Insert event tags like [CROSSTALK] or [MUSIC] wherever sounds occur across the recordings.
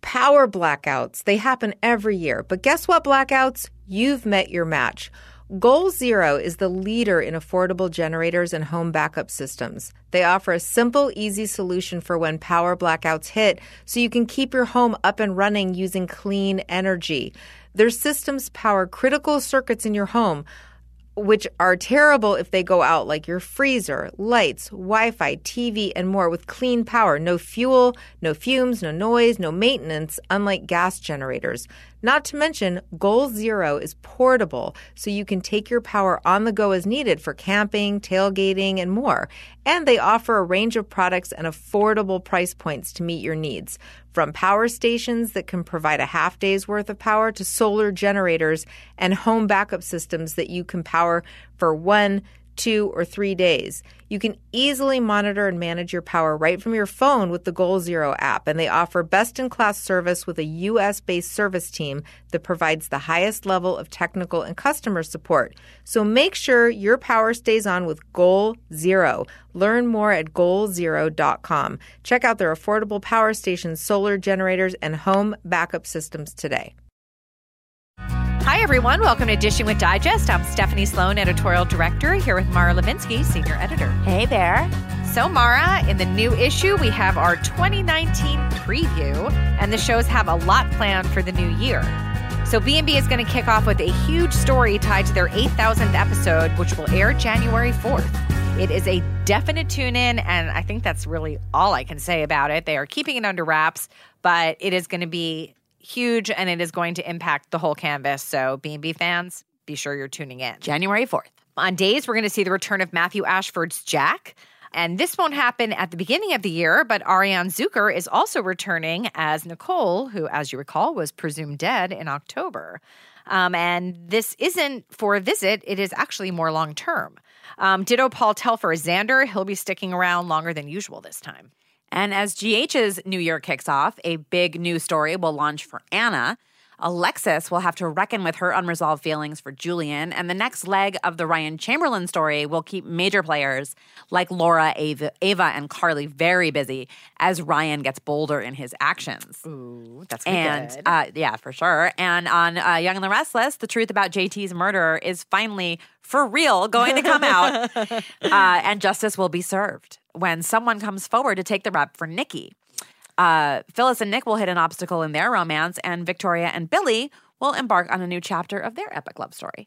Power blackouts, they happen every year. But guess what, blackouts? You've met your match. Goal Zero is the leader in affordable generators and home backup systems. They offer a simple, easy solution for when power blackouts hit so you can keep your home up and running using clean energy. Their systems power critical circuits in your home which are terrible if they go out, like your freezer, lights, Wi Fi, TV, and more with clean power. No fuel, no fumes, no noise, no maintenance, unlike gas generators. Not to mention, Goal Zero is portable, so you can take your power on the go as needed for camping, tailgating, and more. And they offer a range of products and affordable price points to meet your needs. From power stations that can provide a half day's worth of power to solar generators and home backup systems that you can power for one, two, or three days. You can easily monitor and manage your power right from your phone with the Goal Zero app, and they offer best in class service with a US based service team that provides the highest level of technical and customer support. So make sure your power stays on with Goal Zero. Learn more at goalzero.com. Check out their affordable power stations, solar generators, and home backup systems today. Hi, everyone. Welcome to Dishing with Digest. I'm Stephanie Sloane, editorial director, here with Mara Levinsky, senior editor. Hey there. So, Mara, in the new issue, we have our 2019 preview, and the shows have a lot planned for the new year. So, B&B is going to kick off with a huge story tied to their 8,000th episode, which will air January 4th. It is a definite tune in, and I think that's really all I can say about it. They are keeping it under wraps, but it is going to be huge and it is going to impact the whole canvas. So, B&B fans, be sure you're tuning in. January 4th. On days, we're going to see the return of Matthew Ashford's Jack. And this won't happen at the beginning of the year, but Arianne Zucker is also returning as Nicole, who, as you recall, was presumed dead in October. Um, and this isn't for a visit, it is actually more long term. Um, ditto Paul Telfer Xander. He'll be sticking around longer than usual this time. And as GH's new year kicks off, a big new story will launch for Anna. Alexis will have to reckon with her unresolved feelings for Julian, and the next leg of the Ryan Chamberlain story will keep major players like Laura, Ava, Ava and Carly very busy as Ryan gets bolder in his actions. Ooh, that's and good. Uh, yeah, for sure. And on uh, Young and the Restless, the truth about JT's murder is finally for real going to come out, [LAUGHS] uh, and justice will be served when someone comes forward to take the rep for Nikki. Uh, Phyllis and Nick will hit an obstacle in their romance, and Victoria and Billy will embark on a new chapter of their epic love story.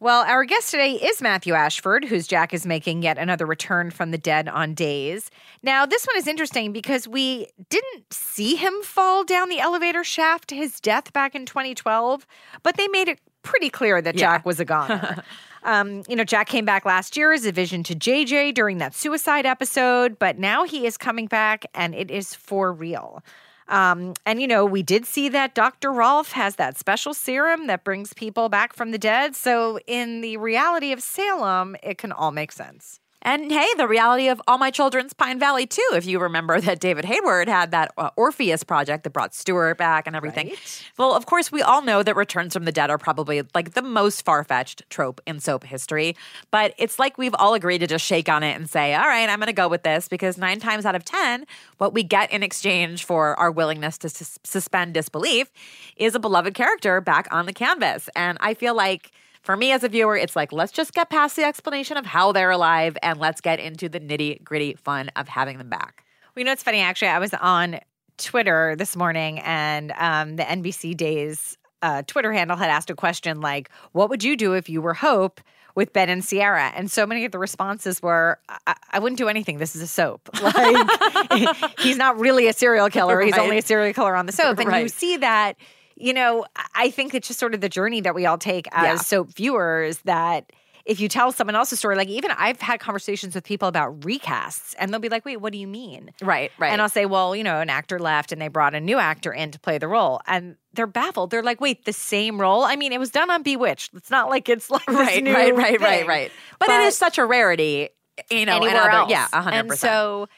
Well, our guest today is Matthew Ashford, whose Jack is making yet another return from the dead on days. Now, this one is interesting because we didn't see him fall down the elevator shaft to his death back in 2012, but they made it pretty clear that Yeah. Jack was a goner. [LAUGHS] um, you know, Jack came back last year as a vision to JJ during that suicide episode, but now he is coming back and it is for real. Um, and you know, we did see that Dr. Rolf has that special serum that brings people back from the dead. So, in the reality of Salem, it can all make sense. And hey, the reality of All My Children's Pine Valley, too. If you remember that David Hayward had that uh, Orpheus project that brought Stuart back and everything. Right. Well, of course, we all know that returns from the dead are probably like the most far fetched trope in soap history. But it's like we've all agreed to just shake on it and say, all right, I'm going to go with this because nine times out of 10, what we get in exchange for our willingness to sus- suspend disbelief is a beloved character back on the canvas. And I feel like for me as a viewer, it's like, let's just get past the explanation of how they're alive and let's get into the nitty gritty fun of having them back. Well, you know, it's funny. Actually, I was on Twitter this morning, and um, the NBC Days uh, Twitter handle had asked a question like, "What would you do if you were Hope?" With Ben and Ciara. and so many of the responses were, "I, I wouldn't do anything. This is a soap. [LAUGHS] Like [LAUGHS] he's not really a serial killer. He's only a serial killer on the soap." [LAUGHS] And you see that, you know, I think it's just sort of the journey that we all take as Yeah. soap viewers. That if you tell someone else's story, like even I've had conversations with people about recasts, and they'll be like, "Wait, what do you mean?" Right, right. And I'll say, well, you know, an actor left and they brought a new actor in to play the role. And they're baffled. They're like, wait, the same role? I mean, it was done on Bewitched. It's not like it's like right, right, right, right, right. But, it is such a rarity, you know, anywhere else. Yeah, hundred And percent. so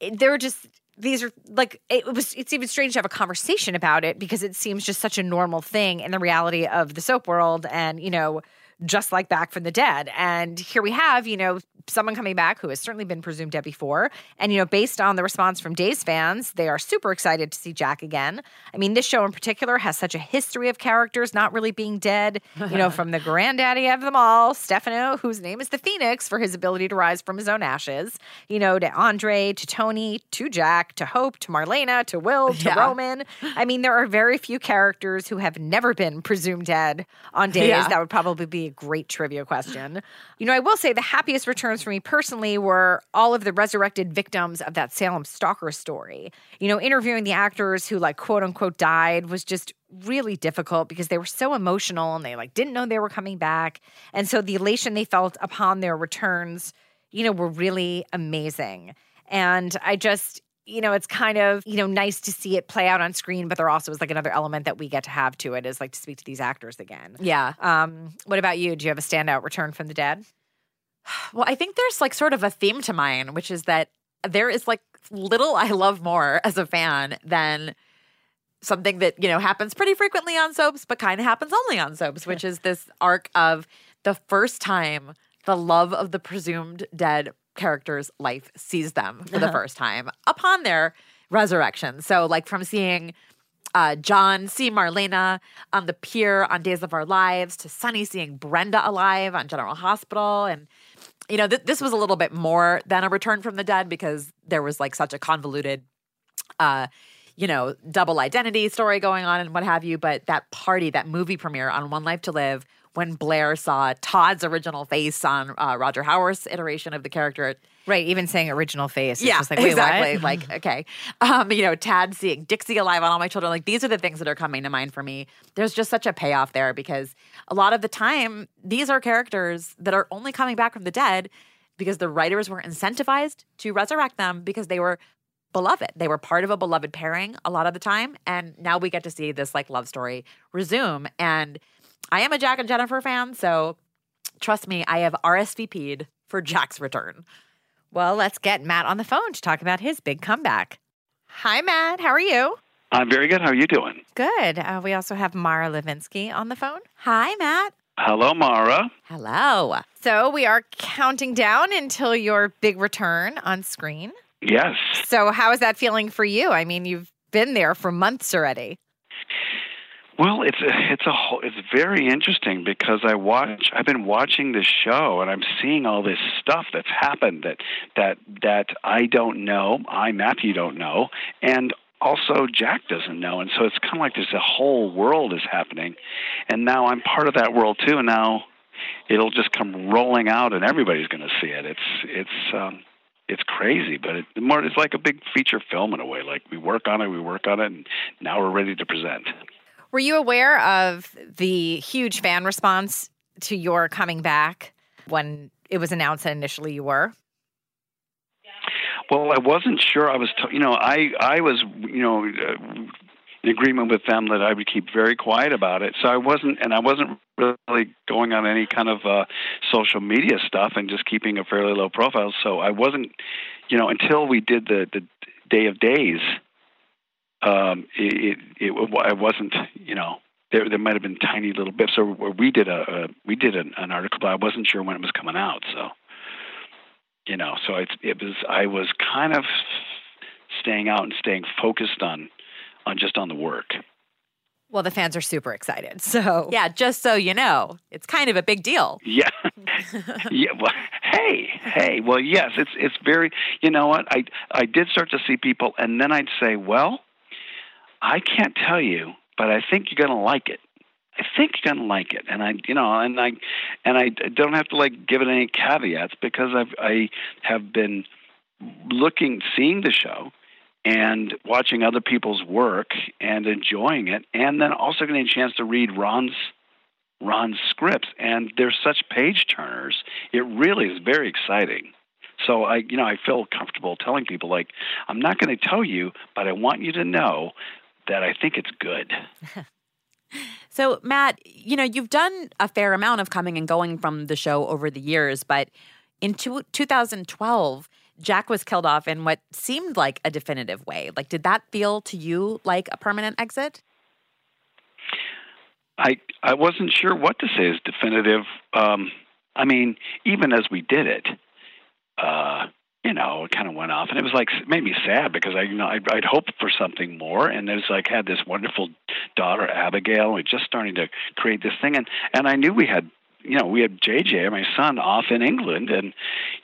eh, it- there were just these are like it was. It's even strange to have a conversation about it because it seems just such a normal thing in the reality of the soap world, and you know. Just like Back from the Dead. And here we have, you know, someone coming back who has certainly been presumed dead before. And, you know, based on the response from Days fans, they are super excited to see Jack again. I mean, this show in particular has such a history of characters not really being dead, you know, [LAUGHS] from the granddaddy of them all, Stefano, whose name is the Phoenix for his ability to rise from his own ashes, you know, to Andre, to Tony, to Jack, to Hope, to Marlena, to Will, to Yeah. Roman. I mean, there are very few characters who have never been presumed dead on [LAUGHS] days. Yeah. That would probably be a great trivia question. You know, I will say the happiest returns for me personally were all of the resurrected victims of that Salem stalker story. You know, interviewing the actors who like quote unquote died was just really difficult because they were so emotional and they like didn't know they were coming back. And so the elation they felt upon their returns, you know, were really amazing. And I just you know, it's kind of, you know, nice to see it play out on screen, but there also is like another element that we get to have to it is like to speak to these actors again. yeah. Um, what about you? Do you have a standout return from the dead? Well, I think there's like sort of a theme to mine, which is that there is like little I love more as a fan than something that, you know, happens pretty frequently on soaps, but kind of happens only on soaps, which is this arc of the first time the love of the presumed dead character's life sees them for the first time upon their resurrection. So, like, from seeing uh, John see Marlena on the pier on Days of Our Lives to Sonny seeing Brenda alive on General Hospital. And, you know, th- this was a little bit more than a return from the dead because there was like such a convoluted, uh, you know, double identity story going on and what have you. But that party, that movie premiere on One Life to Live, when Blair saw Todd's original face on uh, Roger Howarth's iteration of the character, Right, even saying original face. It's yeah, just like, wait, exactly. what? Like, [LAUGHS] okay, um, you know, Tad seeing Dixie alive on all my children. Like, these are the things that are coming to mind for me. There's just such a payoff there because a lot of the time, these are characters that are only coming back from the dead because the writers were incentivized to resurrect them because they were beloved. They were part of a beloved pairing a lot of the time, and now we get to see this like love story resume. And I am a Jack and Jennifer fan, so trust me, I have RSVP'd for Jack's return. Well, let's get Matt on the phone to talk about his big comeback. Hi, Matt. How are you? I'm very good. How are you doing? Good. Uh, we also have Mara Levinsky on the phone. Hi, Matt. Hello, Mara. Hello. So we are counting down until your big return on screen. Yes. So how is that feeling for you? I mean, you've been there for months already. Well, it's a, it's a whole, it's very interesting because I watch I've been watching this show and I'm seeing all this stuff that's happened that that that I don't know, I Matthew don't know, and also Jack doesn't know, and so it's kind of like there's a whole world is happening, and now I'm part of that world too, and now it'll just come rolling out and everybody's going to see it. It's it's um, it's crazy, but it, more it's like a big feature film in a way. Like we work on it, we work on it, and now we're ready to present. Were you aware of the huge fan response to your coming back when it was announced that initially you were? Well, I wasn't sure. I was, t- you know, I I was, you know, uh, in agreement with them that I would keep very quiet about it. So I wasn't, and I wasn't really going on any kind of uh, social media stuff and just keeping a fairly low profile. So I wasn't, you know, until we did the the Day of Days. Um, it, it it I wasn't, you know, there there might have been tiny little bits. Or where we did a, a we did an, an article, but I wasn't sure when it was coming out. So you know so it's it was i was kind of staying out and staying focused on on just on the work Well, the fans are super excited. So Yeah, just so you know, it's kind of a big deal. yeah [LAUGHS] yeah well hey hey well yes it's it's very you know what i i did start to see people and then i'd say well I can't tell you, but I think you're going to like it. I think you're gonna like it, and I, you know, and I, and I don't have to like give it any caveats because I've I have been looking, seeing the show, and watching other people's work and enjoying it, and then also getting a chance to read Ron's Ron's scripts, and they're such page turners. It really is very exciting. So I, you know, I feel comfortable telling people like, I'm not going to tell you, but I want you to know that I think it's good. [LAUGHS] so Matt, you know, you've done a fair amount of coming and going from the show over the years, but in two, 2012, Jack was killed off in what seemed like a definitive way. Like, did that feel to you like a permanent exit? I I wasn't sure what to say is definitive. Um, I mean, even as we did it, uh, you know, it kind of went off, and it was like made me sad because I, you know, I'd, I'd hoped for something more, and it was like had this wonderful daughter Abigail, and just starting to create this thing, and and I knew we had you know we had JJ my son off in England. And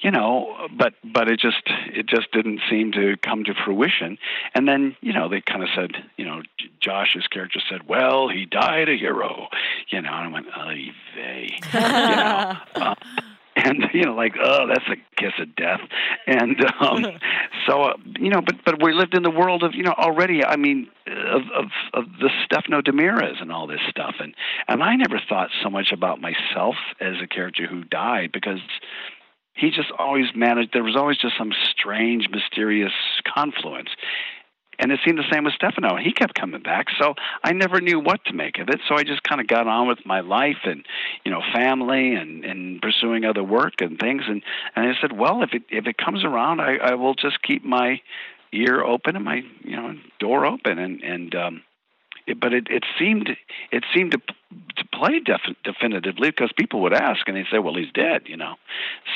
you know but but it just it just didn't seem to come to fruition. And then you know they kind of said you know Josh's character said well he died a hero you know and I went oh they [LAUGHS] you know uh, and you know like oh that's a kiss of death. And um [LAUGHS] so uh, you know but but we lived in the world of you know already i mean of of of the stefano DiMeras and all this stuff. And and i never thought so much about myself as a character who died because he just always managed there was always just some strange mysterious confluence and it seemed the same with Stefano. He kept coming back, so I never knew what to make of it. So I just kind of got on with my life and, you know, family and and pursuing other work and things. And and I said, well, if it if it comes around, I I will just keep my ear open and my you know door open and and um it, but it, it seemed it seemed to to play def- definitively because people would ask and they'd say, "Well, he's dead," you know.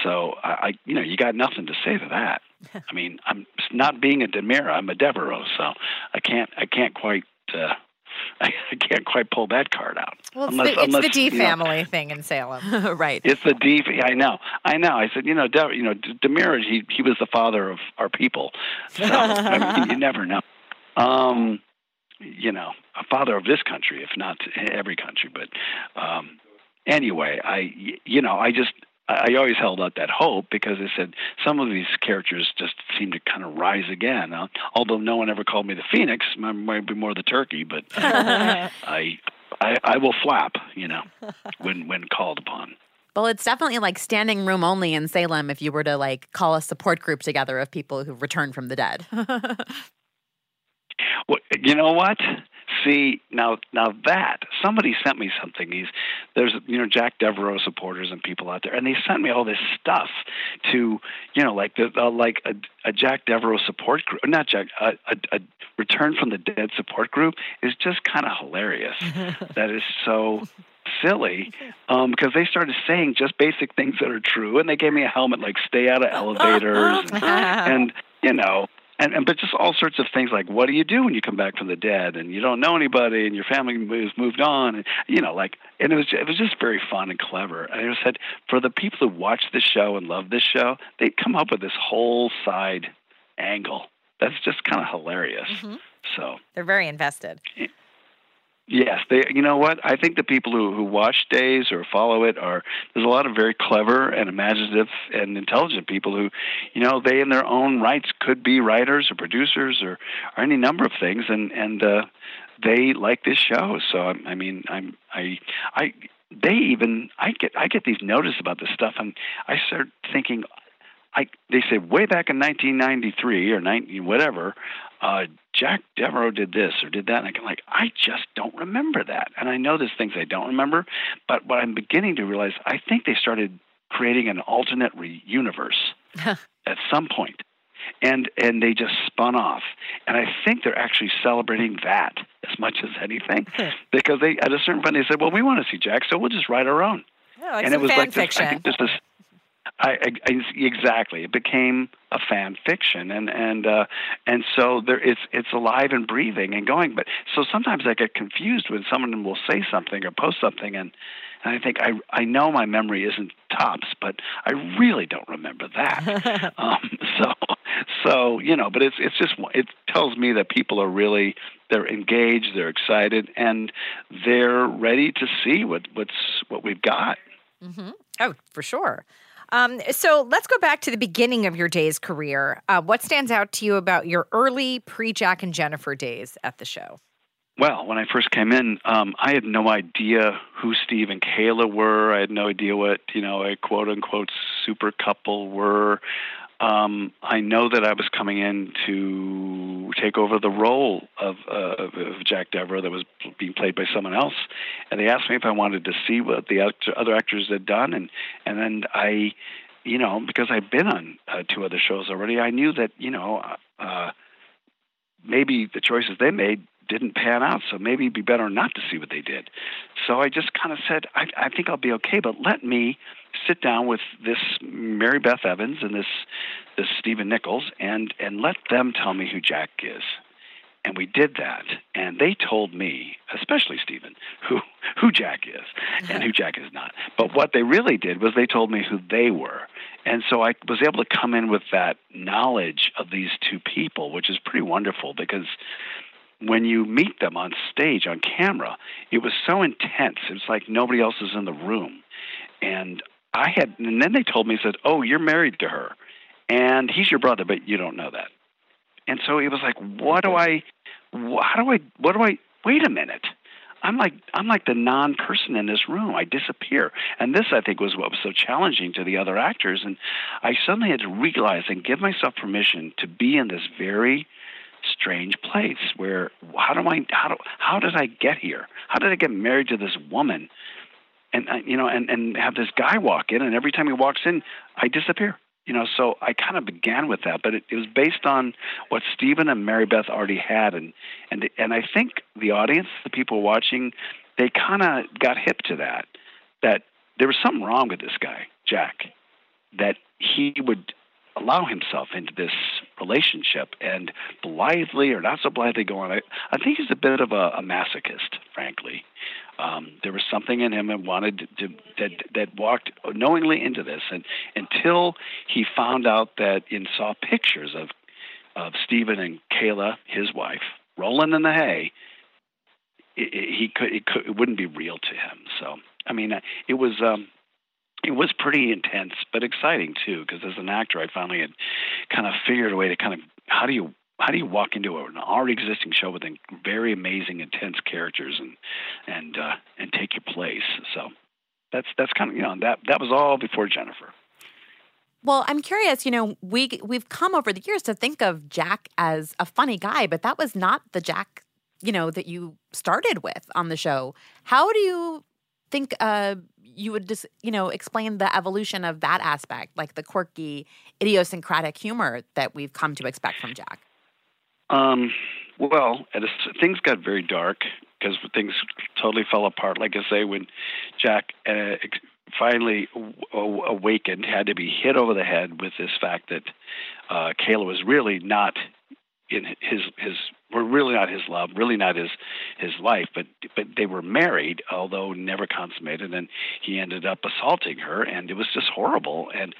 So I, I you know, you got nothing to say to that. I mean, I'm not being a DiMera, I'm a Deveraux, so I can't I can't quite. Uh, [LAUGHS] I can't quite pull that card out. Well, it's, unless, the, it's unless, the D family know, thing in Salem, [LAUGHS] right? It's the D. I know, I know. I said, you know, De, you know, DiMera. He he was the father of our people. So I mean, you never know. Um, you know, a father of this country, if not every country. But um, anyway, I, you know, I just, I always held out that hope because I said some of these characters just seem to kind of rise again. Uh, although no one ever called me the phoenix, I might be more the turkey, but uh, [LAUGHS] I, I, I will flap, you know, [LAUGHS] when when called upon. Well, it's definitely like standing room only in Salem if you were to like call a support group together of people who've returned from the dead. [LAUGHS] Well, you know what? See now, now that somebody sent me something. He's there's you know Jack Deveraux supporters and people out there, and they sent me all this stuff to you know like the uh, like a, a Jack Deveraux support group, not Jack, a, a, a Return from the Dead support group is just kind of hilarious. [LAUGHS] that is so silly um, because they started saying just basic things that are true, and they gave me a helmet like "Stay out of elevators," [LAUGHS] and, and you know and, and but just all sorts of things like what do you do when you come back from the dead? And you don't know anybody and your family has moved on and you know like and it was it was just very fun and clever. And I just said for the people who watch this show and love this show they come up with this whole side angle. That's just kind of hilarious. Mm-hmm. so. They're very invested Yes, they. You know what? I think the people who who watch Days or follow it are there's a lot of very clever and imaginative and intelligent people who, you know, they in their own rights could be writers or producers or or any number of things, and and uh, they like this show. So I, I mean, I'm I I they even I get I get these notices about this stuff, and I start thinking I they said way back in 1993 or 19 whatever, uh, Jack Deveraux did this or did that, and I'm like, I just don't remember that. And I know there's things I don't remember, but what I'm beginning to realize, I think they started creating an alternate re- universe at some point, and and they just spun off. And I think they're actually celebrating that as much as anything, [LAUGHS] because they at a certain point they said, well, we want to see Jack, so we'll just write our own. Oh, like and it was like this, I think this is I, I, exactly. It became a fan fiction, and and uh, and so there, it's it's alive and breathing and going. But so sometimes I get confused when someone will say something or post something, and and I think I I know my memory isn't tops, but I really don't remember that. [LAUGHS] um, so so you know, but it's it's just it tells me that people are really they're engaged, they're excited, and they're ready to see what what's what we've got. Mm-hmm. Oh, for sure. Um, so let's go back to the beginning of your day's career. Uh, what stands out to you about your early pre Jack and Jennifer days at the show? Well, when I first came in, um, I had no idea who Steve and Kayla were. I had no idea what you know a quote unquote super couple were. Um, I know that I was coming in to take over the role of, uh, of Jack Deveraux that was being played by someone else, and they asked me if I wanted to see what the other actors had done, and and then I, you know, because I'd been on uh, two other shows already, I knew that you know. Uh, maybe the choices they made didn't pan out, so maybe it'd be better not to see what they did. So I just kind of said, I, I think I'll be okay, but let me sit down with this Mary Beth Evans and this this Stephen Nichols and and let them tell me who Jack is. And we did that, and they told me, especially Stephen, who who Jack is and who Jack is not. But what they really did was they told me who they were, and so I was able to come in with that knowledge of these two people, which is pretty wonderful because when you meet them on stage on camera, it was so intense. It was like nobody else is in the room. And I had, and then they told me, said, "Oh, you're married to her, and he's your brother, but you don't know that." And so it was like, what do I, how do I, what do I? Wait a minute. I'm like I'm like the non-person in this room. I disappear, and this I think was what was so challenging to the other actors. And I suddenly had to realize and give myself permission to be in this very strange place where how do I how do how did I get here? How did I get married to this woman? And uh, you know, and and have this guy walk in, and every time he walks in, I disappear. You know, so I kind of began with that, but it, it was based on what Stephen and Mary Beth already had, and and and I think the audience, the people watching, they kind of got hip to that. That there was something wrong with this guy, Jack, that he would allow himself into this relationship and blithely or not so blithely go on. I, I think he's a bit of a, a masochist, frankly. Um, there was something in him that wanted to, that that walked knowingly into this, and until he found out that and saw pictures of of Stephen and Kayla, his wife, rolling in the hay, it, it, he could it, could it wouldn't be real to him. So I mean, it was um, it was pretty intense, but exciting too. Because as an actor, I finally had kind of figured a way to kind of how do you how do you walk into an already existing show with very amazing, intense characters and and uh, and take your place. So that's that's kind of you know that that was all before Jennifer. Well, I'm curious, you know, we we've come over the years to think of Jack as a funny guy, but that was not the Jack, you know, that you started with on the show. How do you think uh, you would just you know explain the evolution of that aspect like the quirky idiosyncratic humor that we've come to expect from jack. Um, well things got very dark because things totally fell apart. Like i say when jack uh, finally w- awakened had to be hit over the head with this fact that uh, kayla was really not in his his were really not his love, really not his his life, but but they were married, although never consummated, and he ended up assaulting her, and it was just horrible. And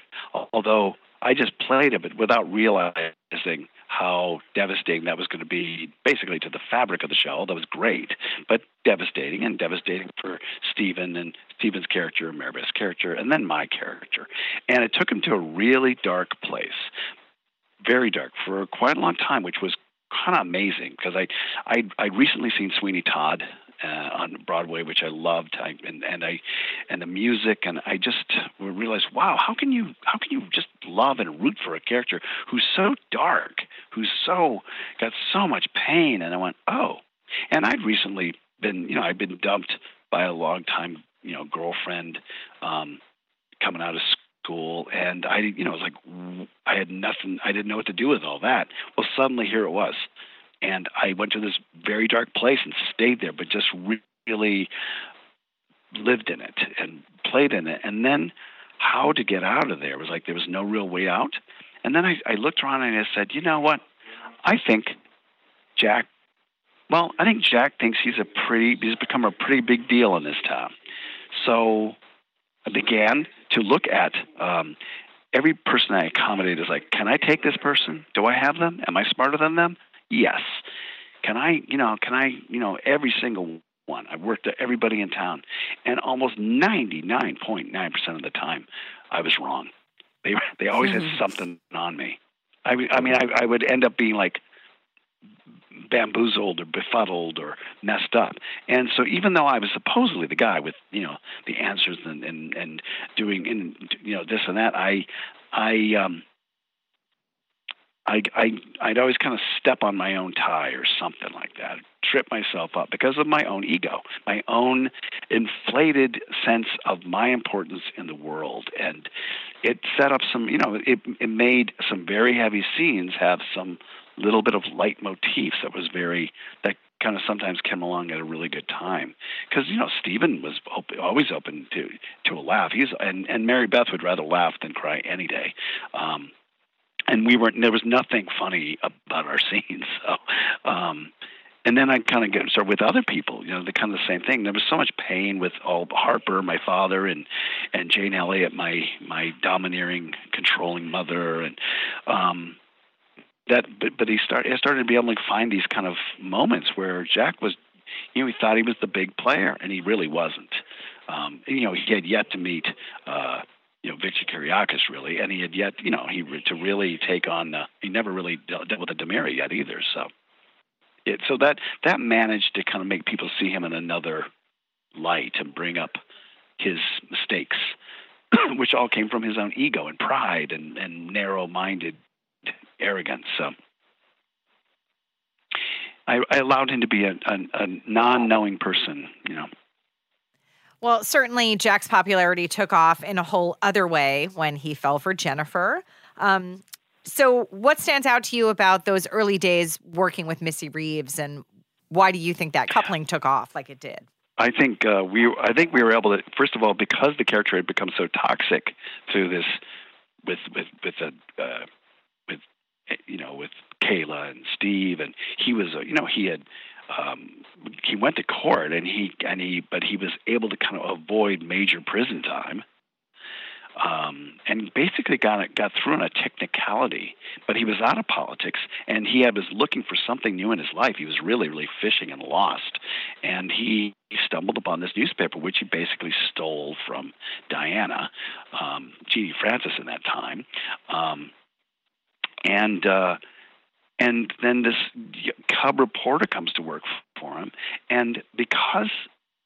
although I just played it, but without realizing how devastating that was going to be, basically to the fabric of the show. That was great, but devastating, and devastating for Stephen and Stephen's character, Mary Beth's character, and then my character. And it took him to a really dark place very dark for quite a long time, which was kind of amazing because I I I'd recently seen Sweeney Todd uh, on Broadway, which I loved, I, and and I and the music, and I just realized, wow, how can you how can you just love and root for a character who's so dark, who's so got so much pain, and I went, oh, and I'd recently been, you know, I'd been dumped by a long time, you know, girlfriend, um, coming out of school, and I, you know, it was like I had nothing. I didn't know what to do with all that. Well, suddenly here it was, and I went to this very dark place and stayed there, but just really lived in it and played in it, and then how to get out of there was like there was no real way out. And then I, I looked around and I said, you know what? I think Jack. Well, I think Jack thinks he's a pretty. He's become a pretty big deal in this town. So I began to look at um, every person I accommodate is like, can I take this person? Do I have them? Am I smarter than them? Yes. Can I, you know, can I, you know, every single one. I worked at everybody in town, and almost 99.9% of the time, I was wrong. They they always had something on me. I I mean, I, I would end up being like bamboozled or befuddled or messed up. And so even though I was supposedly the guy with, you know, the answers and and, and doing in you know this and that, I I um I I I'd always kind of step on my own tie or something like that. Trip myself up because of my own ego, my own inflated sense of my importance in the world, and it set up some. You know, it it made some very heavy scenes have some little bit of light motifs that was very that kind of sometimes came along at a really good time because you know Stephen was open, always open to to a laugh. He's and and Mary Beth would rather laugh than cry any day. Um, and we weren't there was nothing funny about our [LAUGHS] scenes. So um and then I kind of get started with other people, you know, the kind of the same thing. There was so much pain with all Harper, my father, and and Jane Elliott, my my domineering, controlling mother, and um, that but, but he started started to be able to find these kind of moments where Jack was you know he thought he was the big player and he really wasn't. Um you know he had yet to meet uh you know Victor Kiriakis really and he had yet you know he to really take on uh, he never really dealt, with a DiMera yet either so. It so that that managed to kind of make people see him in another light and bring up his mistakes [CLEARS THROAT] which all came from his own ego and pride and, and narrow minded arrogance. So I, I allowed him to be a, a, a non-knowing person, you know. Well, certainly Jack's popularity took off in a whole other way when he fell for Jennifer. Um, so, what stands out to you about those early days working with Missy Reeves, and why do you think that coupling took off like it did? I think uh, we, I think we were able to, first of all, because the character had become so toxic through this, with with with a uh, you know, with Kayla and Steve, and he was, you know, he had um, he went to court and he and he but he was able to kind of avoid major prison time. Um, and basically got got through on a technicality, but he was out of politics, and he had, was looking for something new in his life. He was really, really fishing and lost, and he, he stumbled upon this newspaper, which he basically stole from Diana, um, Genie Francis, in that time. Um, and uh, and then this cub reporter comes to work for him, and because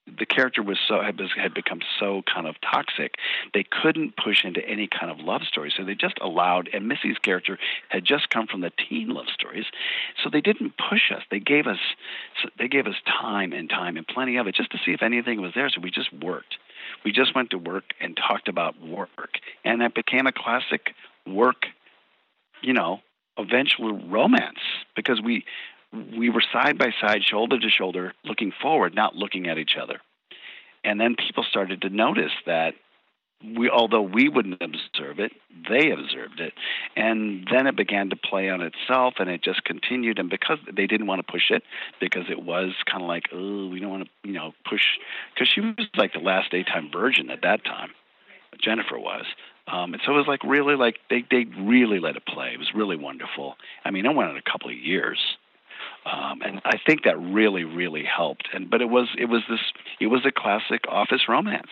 the character was so had, become so kind of toxic, they couldn't push into any kind of love story. So they just allowed, and Missy's character had just come from the teen love stories, so they didn't push us. They gave us, they gave us time and time and plenty of it just to see if anything was there. So we just worked. We just went to work and talked about work, and that became a classic work you know, eventual romance because we we were side by side, shoulder to shoulder, looking forward, not looking at each other. And then people started to notice that we, although we wouldn't observe it, they observed it, and then it began to play on itself, and it just continued. And because they didn't want to push it, because it was kind of like, oh, we don't want to, you know, push, because she was like the last daytime virgin at that time. Jennifer was. Um, and so it was like really like they they really let it play. It was really wonderful. I mean, it went on a couple of years, um, and I think that really really helped. And but it was it was this it was a classic office romance.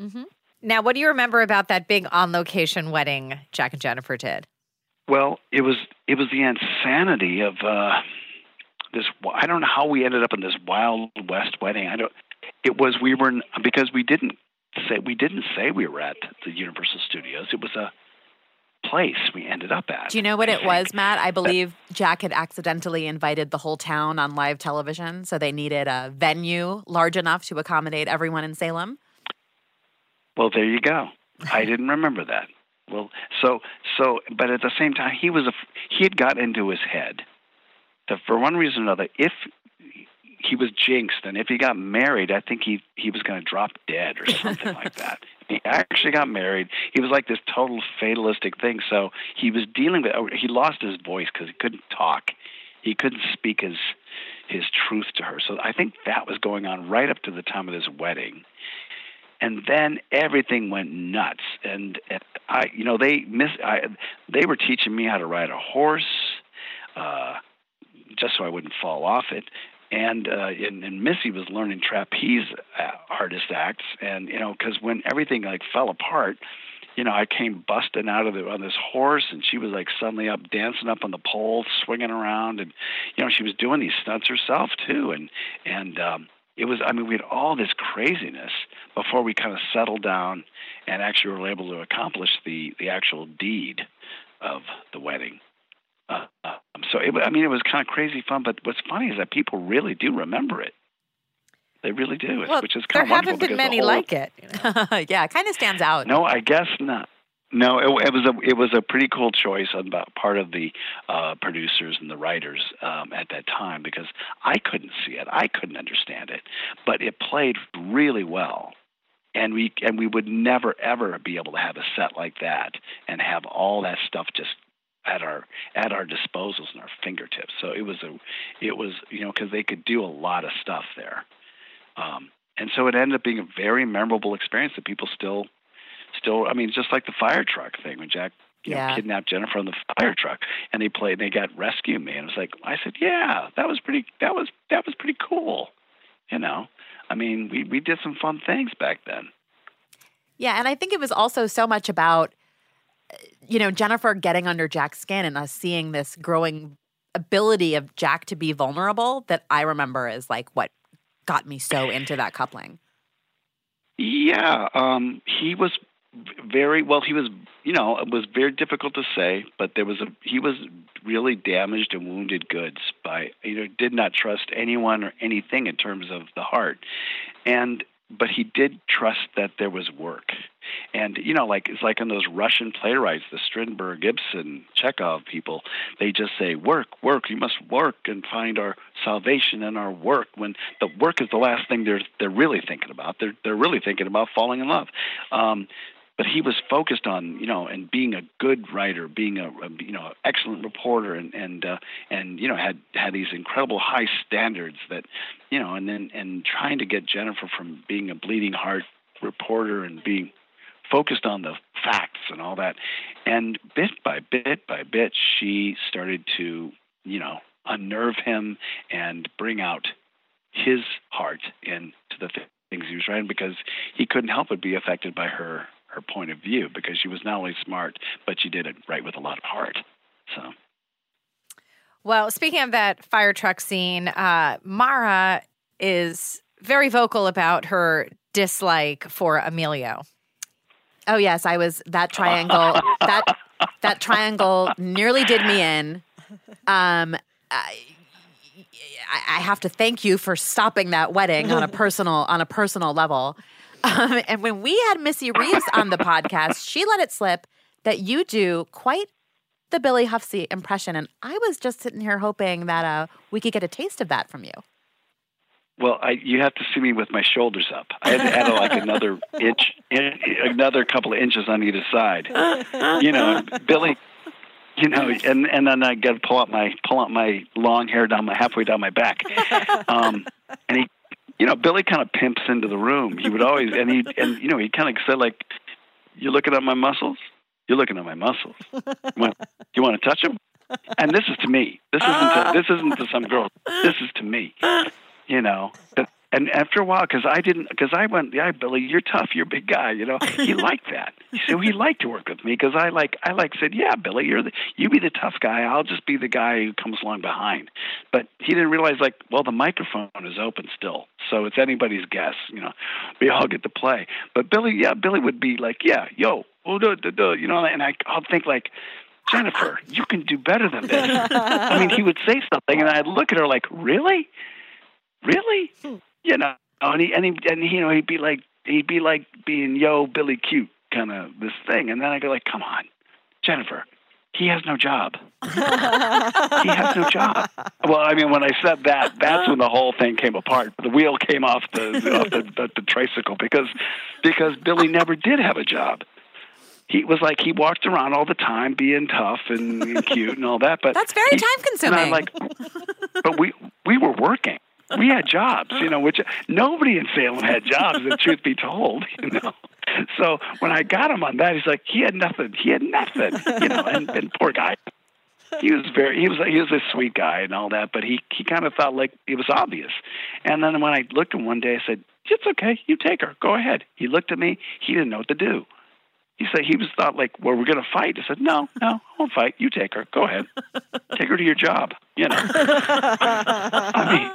Mm-hmm. Now, what do you remember about that big on location wedding Jack and Jennifer did? Well, it was it was the insanity of uh, this. I don't know how we ended up in this wild west wedding. I don't. It was we were because we didn't say we didn't say we were at the Universal Studios. It was a place we ended up at. Do you know what it was, Matt? I believe Jack had accidentally invited the whole town on live television, so they needed a venue large enough to accommodate everyone in Salem. Well, there you go. I [LAUGHS] didn't remember that. Well, so so, but at the same time, he was a he had got into his head that for one reason or another, if he was jinxed, and if he got married, I think he he was going to drop dead or something [LAUGHS] like that. He actually got married. He was like this total fatalistic thing. So he was dealing with. Oh, he lost his voice because he couldn't talk. He couldn't speak his his truth to her. So I think that was going on right up to the time of this wedding. And then everything went nuts, and, and I, you know, they miss. I, they were teaching me how to ride a horse. Uh, just so I wouldn't fall off it. And, uh, and and Missy was learning trapeze uh, artist acts, and you know, because when everything like fell apart, you know, I came busting out of it on this horse, and she was like suddenly up dancing up on the pole, swinging around, and you know, she was doing these stunts herself too, and and um, it was, I mean, we had all this craziness before we kind of settled down and actually were able to accomplish the the actual deed of the wedding. Uh, so it, I mean, it was kind of crazy fun. But what's funny is that people really do remember it. They really do, well, which is kind there of haven't been many whole, like it. [LAUGHS] yeah, it kind of stands out. No, I guess not. No, it, it, was a it was a pretty cool choice on part of the uh, producers and the writers um, at that time because I couldn't see it, I couldn't understand it, but it played really well, and we and we would never ever be able to have a set like that and have all that stuff just at our at our disposals and our fingertips. So it was a it was you know because they could do a lot of stuff there, um, and so it ended up being a very memorable experience that people still still, I mean, just like the fire truck thing when Jack you yeah. know, kidnapped Jennifer on the fire truck, and they played. And They got rescue me, and it was like I said, yeah, that was pretty. That was that was pretty cool. You know, I mean, we we did some fun things back then. Yeah, and I think it was also so much about, you know, Jennifer getting under Jack's skin and us seeing this growing ability of Jack to be vulnerable that I remember is like what got me so into that coupling. Yeah, um, he was very well he was you know it was very difficult to say but there was a he was really damaged and wounded goods by you know did not trust anyone or anything in terms of the heart and but he did trust that there was work. And you know like it's like in those russian playwrights the strindberg ibsen chekhov people they just say work work you must work and find our salvation in our work when the work is the last thing they're they're really thinking about. They're they're really thinking about falling in love. Um but he was focused on you know and being a good writer being a, a you know excellent reporter and and uh, and you know had had these incredible high standards that you know and then and trying to get Jennifer from being a bleeding heart reporter and being focused on the facts and all that. And bit by bit by bit she started to you know unnerve him and bring out his heart into the things he was writing because he couldn't help but be affected by her her point of view because she was not only smart, but she did it right with a lot of heart. So. Well, speaking of that fire truck scene, uh, Mara is very vocal about her dislike for Emilio. Oh yes, I was that triangle. [LAUGHS] that that triangle nearly did me in. Um, I, I have to thank you for stopping that wedding on a [LAUGHS] personal on a personal level. Um, [LAUGHS] and when we had Missy Reeves on the podcast, she let it slip that you do quite the Billy Hufsey impression. And I was just sitting here hoping that uh, we could get a taste of that from you. Well, I, you have to see me with my shoulders up. I had to add like [LAUGHS] another inch, in, another couple of inches on either side. You know, Billy. You know, and and then I got to pull out my pull out my long hair down my halfway down my back. [LAUGHS] Um, and he you know, Billy kind of pimps into the room. He would always, and he, and you know, he kind of said like, "You're looking at my muscles. You're looking at my muscles. Want, you want to touch them?" And this is to me. This isn't to, this isn't to some girl. This is to me. You know, and after a while, because I didn't, because I went, yeah, Billy, you're tough, you're a big guy, you know. He [LAUGHS] liked that. So he liked to work with me because I like, I like said, yeah, Billy, you're the, you be the tough guy. I'll just be the guy who comes along behind. But he didn't realize, like, well, the microphone is open still, so it's anybody's guess. You know, we all get to play. But Billy, yeah, Billy would be like, yeah, yo, oh, duh, duh, duh, you know, and I, I'll think like. Jennifer, you can do better than this. [LAUGHS] I mean, he would say something, and I'd look at her like, "Really, really?" Hmm. You know, and he and he and he, you know he'd be like he'd be like being yo Billy cute kind of this thing, and then I go like, come on, Jennifer, he has no job. he has no job. Well, I mean, when I said that, that's when the whole thing came apart. The wheel came off the off the, the, the tricycle because because Billy never did have a job. He was like he walked around all the time, being tough and, and cute and all that. But that's very time consuming. i'm Like, but we we were working we had jobs, you know, which nobody in Salem had jobs, the truth be told, [LAUGHS] you know. So when I got him on that, he's like, he had nothing. He had nothing, you know, and, and poor guy. he was very he was he was a sweet guy and all that, but he he kind of thought like it was obvious. And then when I looked at him one day, I said, "It's okay, you take her, go ahead." He looked at me, he didn't know what to do. He said he was thought like, "Well, we're going to fight." I said, "No, no, I won't fight. You take her, go ahead, take her to your job." You know, [LAUGHS] I mean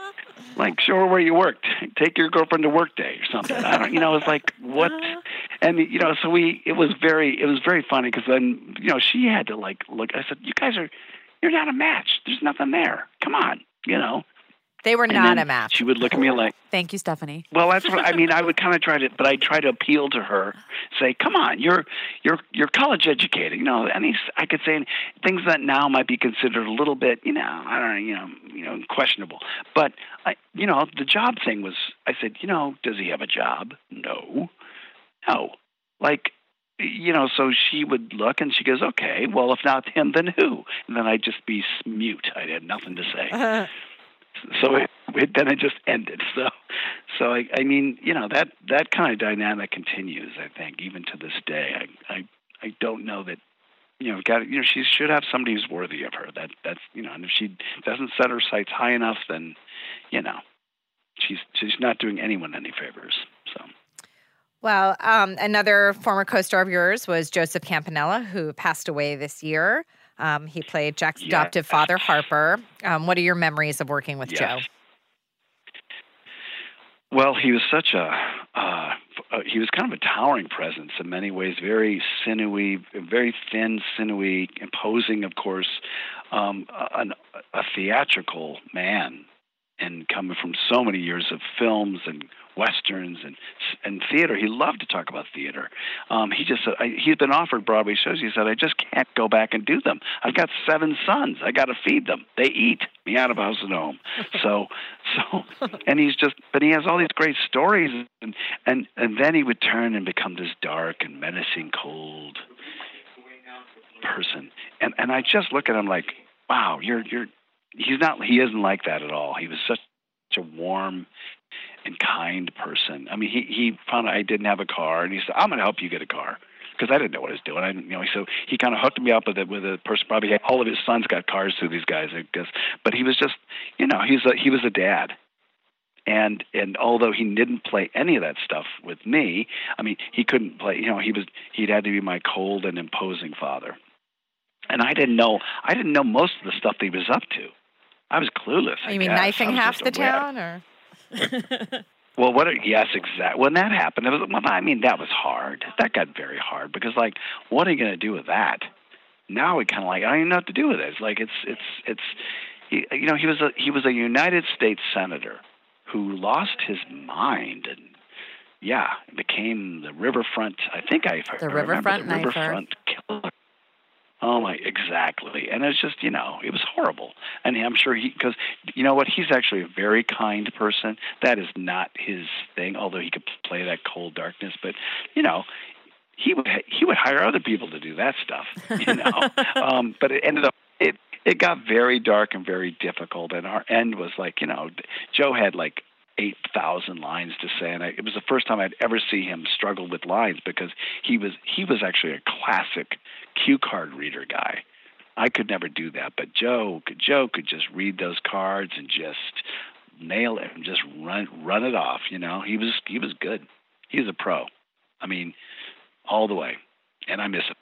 like show her where you worked. Take your girlfriend to work day or something. I don't you know it's like what? Uh-huh. And you know so we it was very it was very funny because then you know she had to like look i said you guys are you're not a match. There's nothing there. Come on you know they were And not a match. she would look at me like Thank you, Stephanie. well that's what i mean i would [LAUGHS] kind of try to but i try to appeal to her say come on you're you're you're college educated you know and he's i could say things that now might be considered a little bit you know i don't know you know you know questionable. But i you know the job thing was i said you know does he have a job? No. No. Like you know so she would look and she goes okay well if not him then who? And then i'd just be mute. I had nothing to say [LAUGHS] so it, it then it just ended. So, so I, I mean, you know that that kind of dynamic continues. I think even to this day. I I I don't know that you know got you know she should have somebody who's worthy of her. That that's you know, and if she doesn't set her sights high enough, then you know she's she's not doing anyone any favors. So. Well, um, another former co-star of yours was Joseph Campanella, who passed away this year. Um, he played Jack's Yes. adoptive father, Harper. Um, what are your memories of working with Yes. Joe? Well, he was such a uh, uh, he was kind of a towering presence in many ways. Very sinewy, very thin, sinewy, imposing, of course, um, a theatrical man, and coming from so many years of films and westerns and and theater. He loved to talk about theater. Um, he just said I, he's been offered Broadway shows. He said I just can't go back and do them. I've got seven sons. I got to feed them. They eat me out of house and home. [LAUGHS] So so and he's just but he has all these great stories and and and then he would turn and become this dark and menacing cold person. And and I just look at him like, wow, you're you're he's not he isn't like that at all. He was such such a warm and kind person. I mean, he he found out I didn't have a car, and he said, "I'm going to help you get a car." Because I didn't know what I was doing. I didn't, you know, so he kind of hooked me up with a with a person. Probably had, all of his sons got cars through these guys. I guess, but he was just, you know, he's a he was a dad, and and although he didn't play any of that stuff with me, I mean, he couldn't play. You know, he was he'd had to be my cold and imposing father, and I didn't know I didn't know most of the stuff that he was up to. I was clueless. I you mean guess. Knifing half the town, or [LAUGHS] well, what? Yes, exactly. When that happened, it was. Well, I mean, that was hard. That got very hard because, like, what are you going to do with that? Now we kind of like I don't even know what to do with it. It's like it's it's it's. He, you know, he was a he was a United States senator who lost his mind and yeah, became the riverfront. I think I The I riverfront the riverfront killer. Oh my, exactly. And it's just, you know, it was horrible. And I'm sure he, because you know what, he's actually a very kind person. That is not his thing, although he could play that cold darkness. But you know, he would he would hire other people to do that stuff. You know, [LAUGHS] um, but it ended up it it got very dark and very difficult. And our end was like, you know, Joe had like eight thousand lines to say, and I, it was the first time I'd ever see him struggle with lines because he was he was actually a classic cue card reader guy. I could never do that, but Joe could Joe could just read those cards and just nail it and just run run it off. You know, he was he was good. He was a pro. I mean, all the way, and I miss him.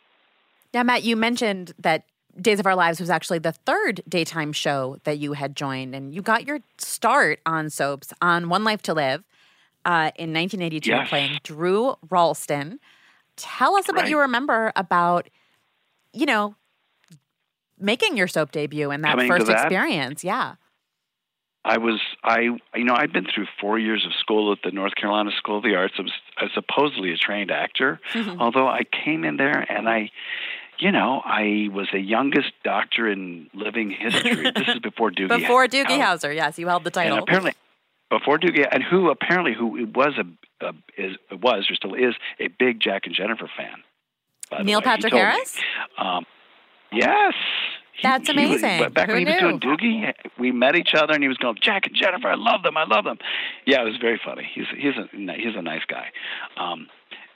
Now, Matt, you mentioned that Days of Our Lives was actually the third daytime show that you had joined, and you got your start on soaps on One Life to Live uh, in 1982, Yes. playing Drew Ralston. Tell us about Right. you remember about, you know, making your soap debut and that Coming first that? experience. Yeah. I was I you know I'd been through four years of school at the North Carolina School of the Arts. I was, I was supposedly a trained actor, [LAUGHS] although I came in there and I, you know, I was the youngest doctor in living history. [LAUGHS] this is before Doogie. Before Doogie House. Howser, yes, you held the and title. apparently before Doogie, and who apparently who was a, a is was or still is a big Jack and Jennifer fan. Neil Patrick. Harris? Um, yes. He- That's he was- amazing. back Who when he was doing Doogie, we met each other, and he was going, "Jack and Jennifer, I love them, I love them." Yeah, it was very funny. He's he's a he's a nice guy, um,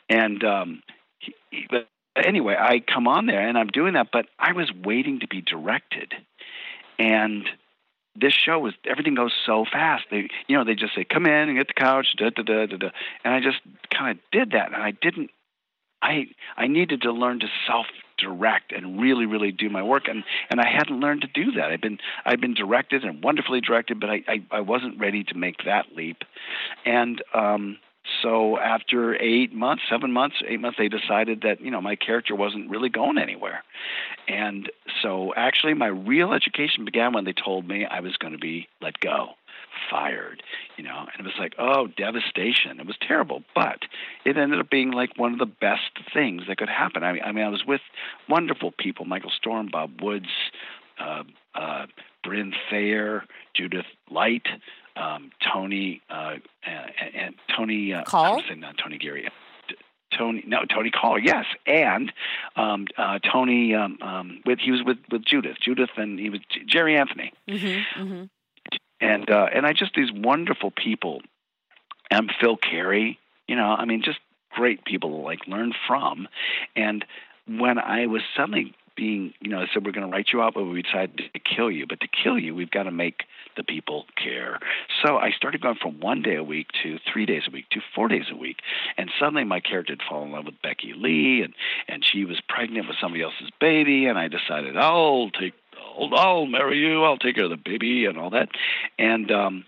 and um, he, he, but anyway, I come on there and I'm doing that, but I was waiting to be directed, and this show was everything goes so fast. They, you know, they just say, "Come in and get the couch," da da da da da, and I just kind of did that, and I didn't. I I needed to learn to self direct and really really do my work and and I hadn't learned to do that. I've been I've been directed and wonderfully directed, but I I, I wasn't ready to make that leap, and um so after eight months, seven months, eight months, they decided that you know my character wasn't really going anywhere, and so actually my real education began when they told me I was going to be let go, fired, you know, and it was like oh devastation. It was terrible, but it ended up being like one of the best things that could happen. I mean, I mean I was with wonderful people: Michael Storm, Bob Woods, uh, uh, Brynn Thayer, Judith Light um, Tony uh, and, and Tony uh, Call. I'm saying not Tony Geary. Tony, no, Tony Call, yes, and um, uh, Tony. Um, um, with he was with with Judith, Judith, and he was Jerry Anthony, Mm-hmm, mm-hmm. and uh, and I just these wonderful people, and Phil Carey, you know, I mean, just great people to like learn from, and when I was suddenly being, you know, I said we're going to write you out, but we decided to kill you. But to kill you, we've got to make the people care. So I started going from one day a week to three days a week to four days a week, and suddenly my character had fallen in love with Becky Lee, and and she was pregnant with somebody else's baby, and I decided I'll take, I'll, I'll marry you, I'll take care of the baby and all that, and um,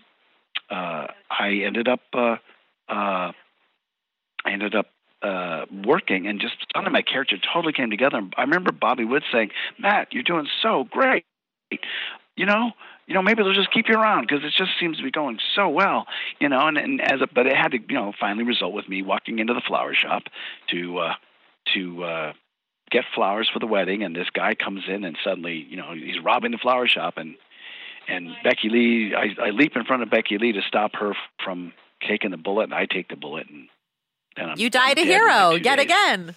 uh, I ended up. Uh, uh, I ended up uh, working, and just suddenly my character totally came together. I remember Bobby Wood saying, "Matt, you're doing so great. You know, you know, maybe they'll just keep you around because it just seems to be going so well. You know, and, and as a, but it had to, you know, finally result with me walking into the flower shop to uh, to uh, get flowers for the wedding, and this guy comes in, and suddenly, you know, he's robbing the flower shop, and and Becky Lee, I, I leap in front of Becky Lee to stop her from taking the bullet, and I take the bullet, and You died I'm a hero yet days. again.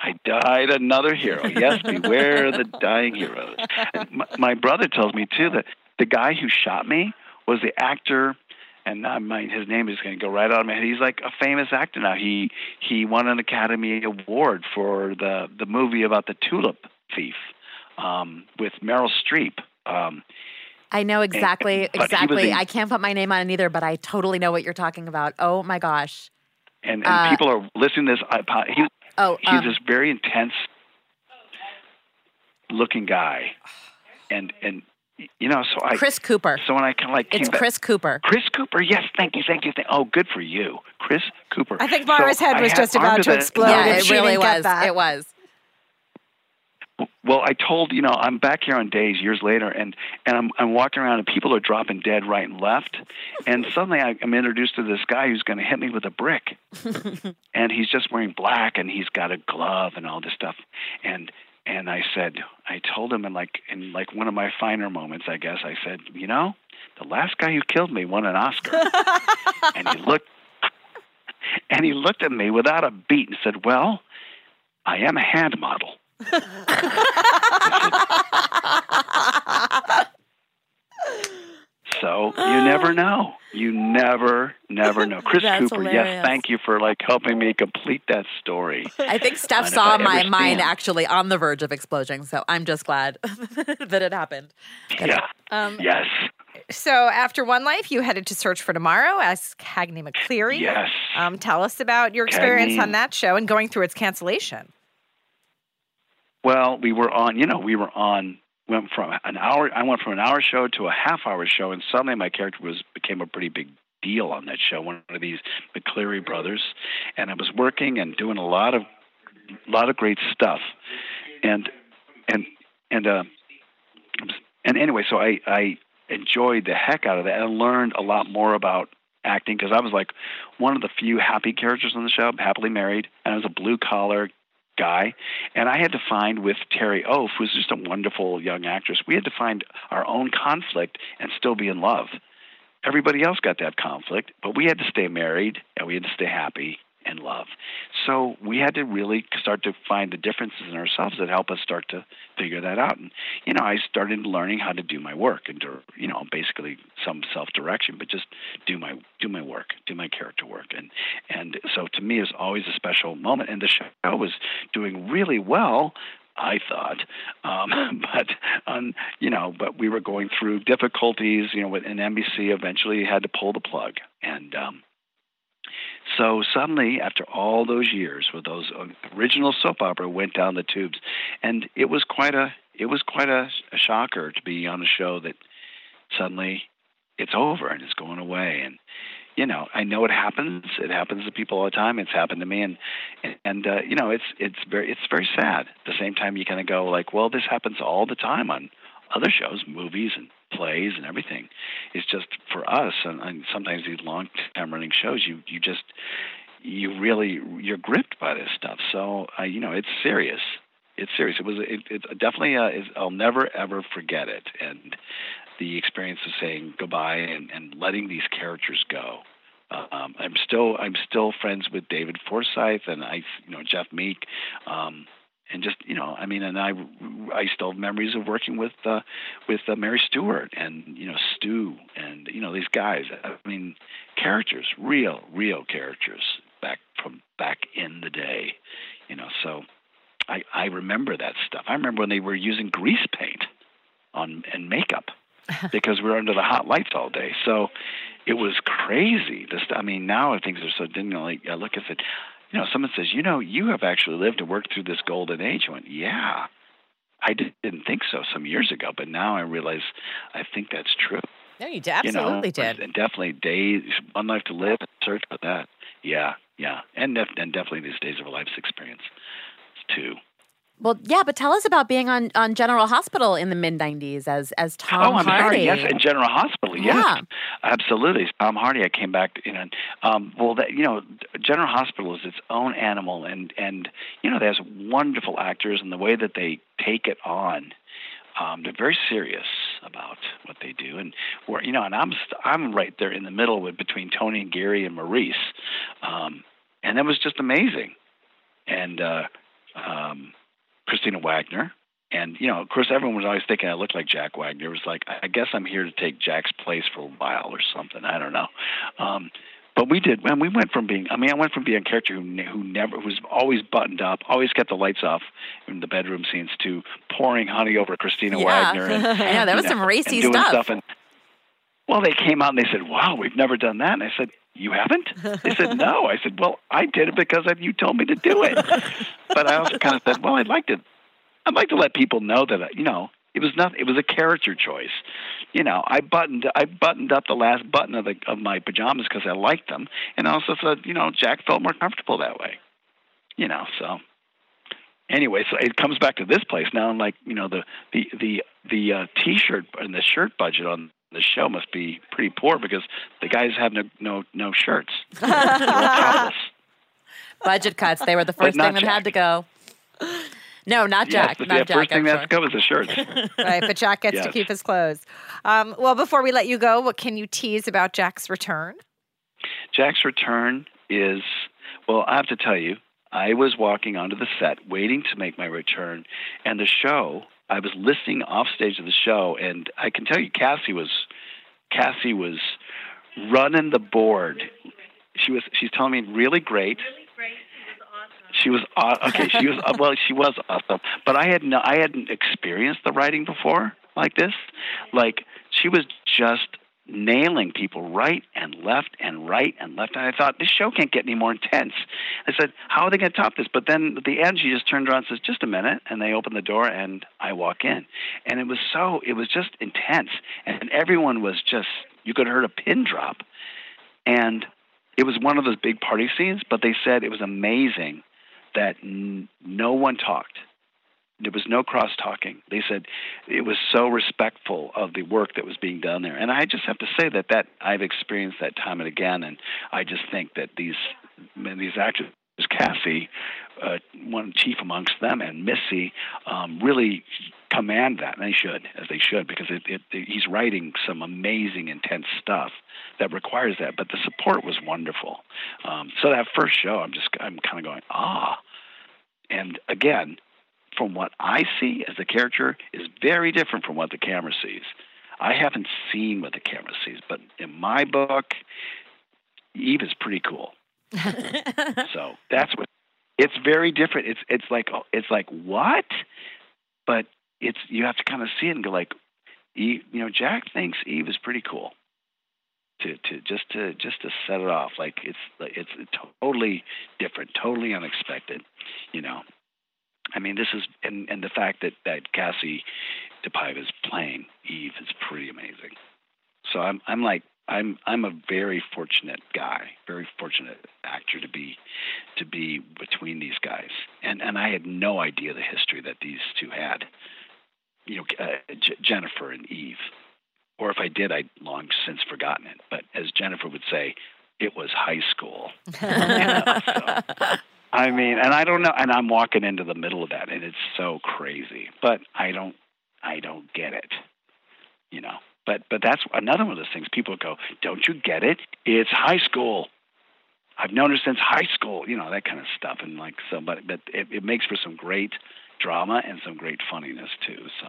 I died another hero. Yes, beware the dying heroes. And my, my brother tells me too that the guy who shot me was the actor, and I might, his name is going to go right out of my head. He's like a famous actor now. He he won an Academy Award for the the movie about the tulip thief um, with Meryl Streep. Um, I know exactly, he exactly. I can't put my name on it either, but I totally know what you're talking about. Oh my gosh. And and Uh, people are listening to this. iPod. He, Oh, he's um, this very intense looking guy, and and you know, so I Chris Cooper. So when I kind of like came It's back, Chris Cooper. Chris Cooper, yes, thank you, thank you, thank. Oh, good for you, Chris Cooper. I think Mara's So head was just about to explode. yeah, it really was. It was. Well, I told you know I'm back here on days years later, and and I'm I'm walking around and people are dropping dead right and left, and [LAUGHS] suddenly I, I'm introduced to this guy who's going to hit me with a brick, [LAUGHS] and he's just wearing black and he's got a glove and all this stuff, and and I said I told him in like in like one of my finer moments I guess I said you know the last guy who killed me won an Oscar, [LAUGHS] and he looked and he looked at me without a beat and said well I am a hand model. So you never know. You never, never know. Chris That's Cooper, hilarious. yes, thank you for like helping me complete that story. I think Steph And saw my ever mind stand- actually on the verge of exploding, so I'm just glad [LAUGHS] that it happened. Yeah. Um, Yes. So after One Life, you headed to Search for Tomorrow as Cagney McCleary. Yes. Um, tell us about your experience Cagney. on that show and going through its cancellation. Well, we were on. You know, we were on. Went from an hour. I went from an hour show to a half hour show, and suddenly my character was became a pretty big deal on that show. One of these McCleary brothers, and I was working and doing a lot of, lot of great stuff, and and and uh, and anyway, so I I enjoyed the heck out of that and learned a lot more about acting because I was like one of the few happy characters on the show, happily married, and I was a blue collar guy. And I had to find with Terry Oaf, who's just a wonderful young actress, we had to find our own conflict and still be in love. Everybody else got that conflict, but we had to stay married and we had to stay happy and love. So we had to really start to find the differences in ourselves that help us start to figure that out. And you know, I started learning how to do my work and to, you know, basically some self-direction, but just do my do my work, do my character work. And and so to me, it's always a special moment. And the show was doing really well I thought, um, [LAUGHS] but um, you know, but we were going through difficulties. You know, and NBC eventually had to pull the plug, and um, so suddenly, after all those years, with those original soap opera went down the tubes, and it was quite a it was quite a, a shocker to be on a show that suddenly it's over and it's going away, and you know, I know it happens. It happens to people all the time. It's happened to me, and and uh, you know, it's it's very it's very sad. At the same time, you kind of go like, well, this happens all the time on other shows, movies, and plays, and everything. It's just for us, and, and sometimes these long time running shows, you you just you really you're gripped by this stuff. So uh, you know, it's serious. It's serious. It was it, it definitely. Uh, is, I'll never ever forget it, and the experience of saying goodbye and, and letting these characters go. Um, I'm still I'm still friends with David Forsythe and I you know Jeff Meek, um, and just you know I mean and I I still have memories of working with uh, with uh, Mary Stuart and you know Stu and you know these guys I mean characters real real characters back from back in the day, you know so I I remember that stuff I remember when they were using grease paint on and makeup [LAUGHS] because we are under the hot lights all day. So it was crazy. This, I mean, now things are so you Like I look at it, you know, someone says, you know, you have actually lived and worked through this golden age. I went, yeah. I didn't think so some years ago, but now I realize I think that's true. No, you absolutely you know, did. And definitely days, one life to live, search for that. Yeah, yeah. And, and definitely these days of a life's experience too. Well, yeah, but tell us about being on, on General Hospital in the mid '90s as as Tom oh, I'm Hardy. Sorry. Yes, in General Hospital. Yes, yeah. absolutely. Tom Hardy. I came back. You know, um, well, that you know, General Hospital is its own animal, and and you know, there's wonderful actors, and the way that they take it on. Um, they're very serious about what they do, and we're you know, and I'm I'm right there in the middle with between Tony and Gary and Maurice, um, and that was just amazing, and uh, um, Kristina Wagner. And, you know, of course, everyone was always thinking I looked like Jack Wagner. It was like, I guess I'm here to take Jack's place for a while or something. I don't know. Um, but we did, and we went from being, I mean, I went from being a character who, who never, who was always buttoned up, always kept the lights off in the bedroom scenes to pouring honey over Kristina yeah. Wagner. And, [LAUGHS] yeah, that was know, some racy stuff. stuff. And, well, they came out and they said, wow, we've never done that. And I said, you haven't? They said, no. I said, well, I did it because you told me to do it. [LAUGHS] but I also kind of said, well, I'd like to I'd like to let people know that you know it was not it was a character choice. You know, I buttoned I buttoned up the last button of the of my pajamas because I liked them, and I also said you know Jack felt more comfortable that way. You know, so anyway, so it comes back to this place now. And like you know the the the the uh, t-shirt and the shirt budget on the show must be pretty poor because the guys have no no no shirts. [LAUGHS] Budget cuts. They were the first thing that Jack. had to go. No, not Jack. Yes, not the Jack, first thing I'm that's sure. go is the shirts. [LAUGHS] right, but Jack gets to keep his clothes. Um, well, before we let you go, what can you tease about Jack's return? Jack's return is well, I have to tell you, I was walking onto the set waiting to make my return, and the show. I was listening off stage of the show, and I can tell you, Kassie was Kassie was running the board. She was she's telling me really great. She was awesome. okay. She was [LAUGHS] well. She was awesome, but I had no. I hadn't experienced the writing before like this. Like she was just nailing people right and left and right and left. And I thought this show can't get any more intense. I said, how are they going to top this? But then at the end, she just turned around and says, just a minute, and they open the door and I walk in, and it was so. It was just intense, and everyone was just. You could have heard a pin drop, and it was one of those big party scenes. But they said it was amazing that n- no one talked. There was no cross talking. They said it was so respectful of the work that was being done there. And I just have to say that that I've experienced that time and again. And I just think that these these actors, Kassie, uh, one chief amongst them, and Missy, um, really command that. And they should, as they should, because it, it, he's writing some amazing, intense stuff that requires that. But the support was wonderful. Um, so that first show, I'm just I'm kind of going ah, and again, from what I see as the character is very different from what the camera sees. I haven't seen what the camera sees, but in my book, Eve is pretty cool. [LAUGHS] so that's what it's very different. It's it's like it's like what, but it's you have to kind of see it and go like, Eve, you know, Jack thinks Eve is pretty cool. To to just to just to set it off like it's it's totally different, totally unexpected, you know. I mean, this is and and the fact that that Kassie DePaiva is playing Eve is pretty amazing. So I'm I'm like I'm I'm a very fortunate guy, very fortunate actor to be to be between these guys, and and I had no idea the history that these two had. You know, uh, J- Jennifer and Eve, or if I did, I'd long since forgotten it. But as Jennifer would say, it was high school. [LAUGHS] [LAUGHS] you know, so. I mean, and I don't know, and I'm walking into the middle of that, and it's so crazy. But I don't, I don't get it. You know, but but that's another one of those things. People go, "Don't you get it? It's high school." I've known her since high school, you know that kind of stuff, and like so. But but it, it makes for some great drama and some great funniness too. So.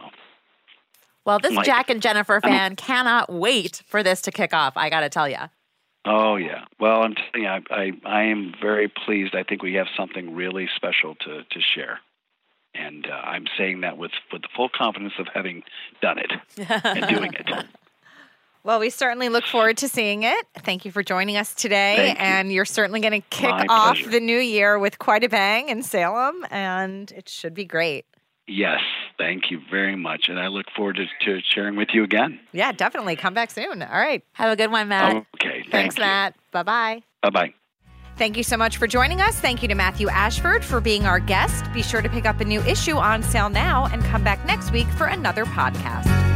Well, this like, Jack and Jennifer fan cannot wait for this to kick off. I got to tell you. Oh yeah. Well, I'm telling you, I, I I am very pleased. I think we have something really special to to share and uh, I'm saying that with with the full confidence of having done it and doing it. [LAUGHS] Well, we certainly look forward to seeing it. Thank you for joining us today. Thank and you. are certainly going to kick My off pleasure. the new year with quite a bang in Salem, and it should be great. Yes, thank you very much. And I look forward to, to sharing with you again. Yeah, definitely. Come back soon. All right. Have a good one, Matt. Okay. Thank Thanks, you. Matt. Bye bye. Bye bye. Thank you so much for joining us. Thank you to Matthew Ashford for being our guest. Be sure to pick up a new issue on sale now and come back next week for another podcast.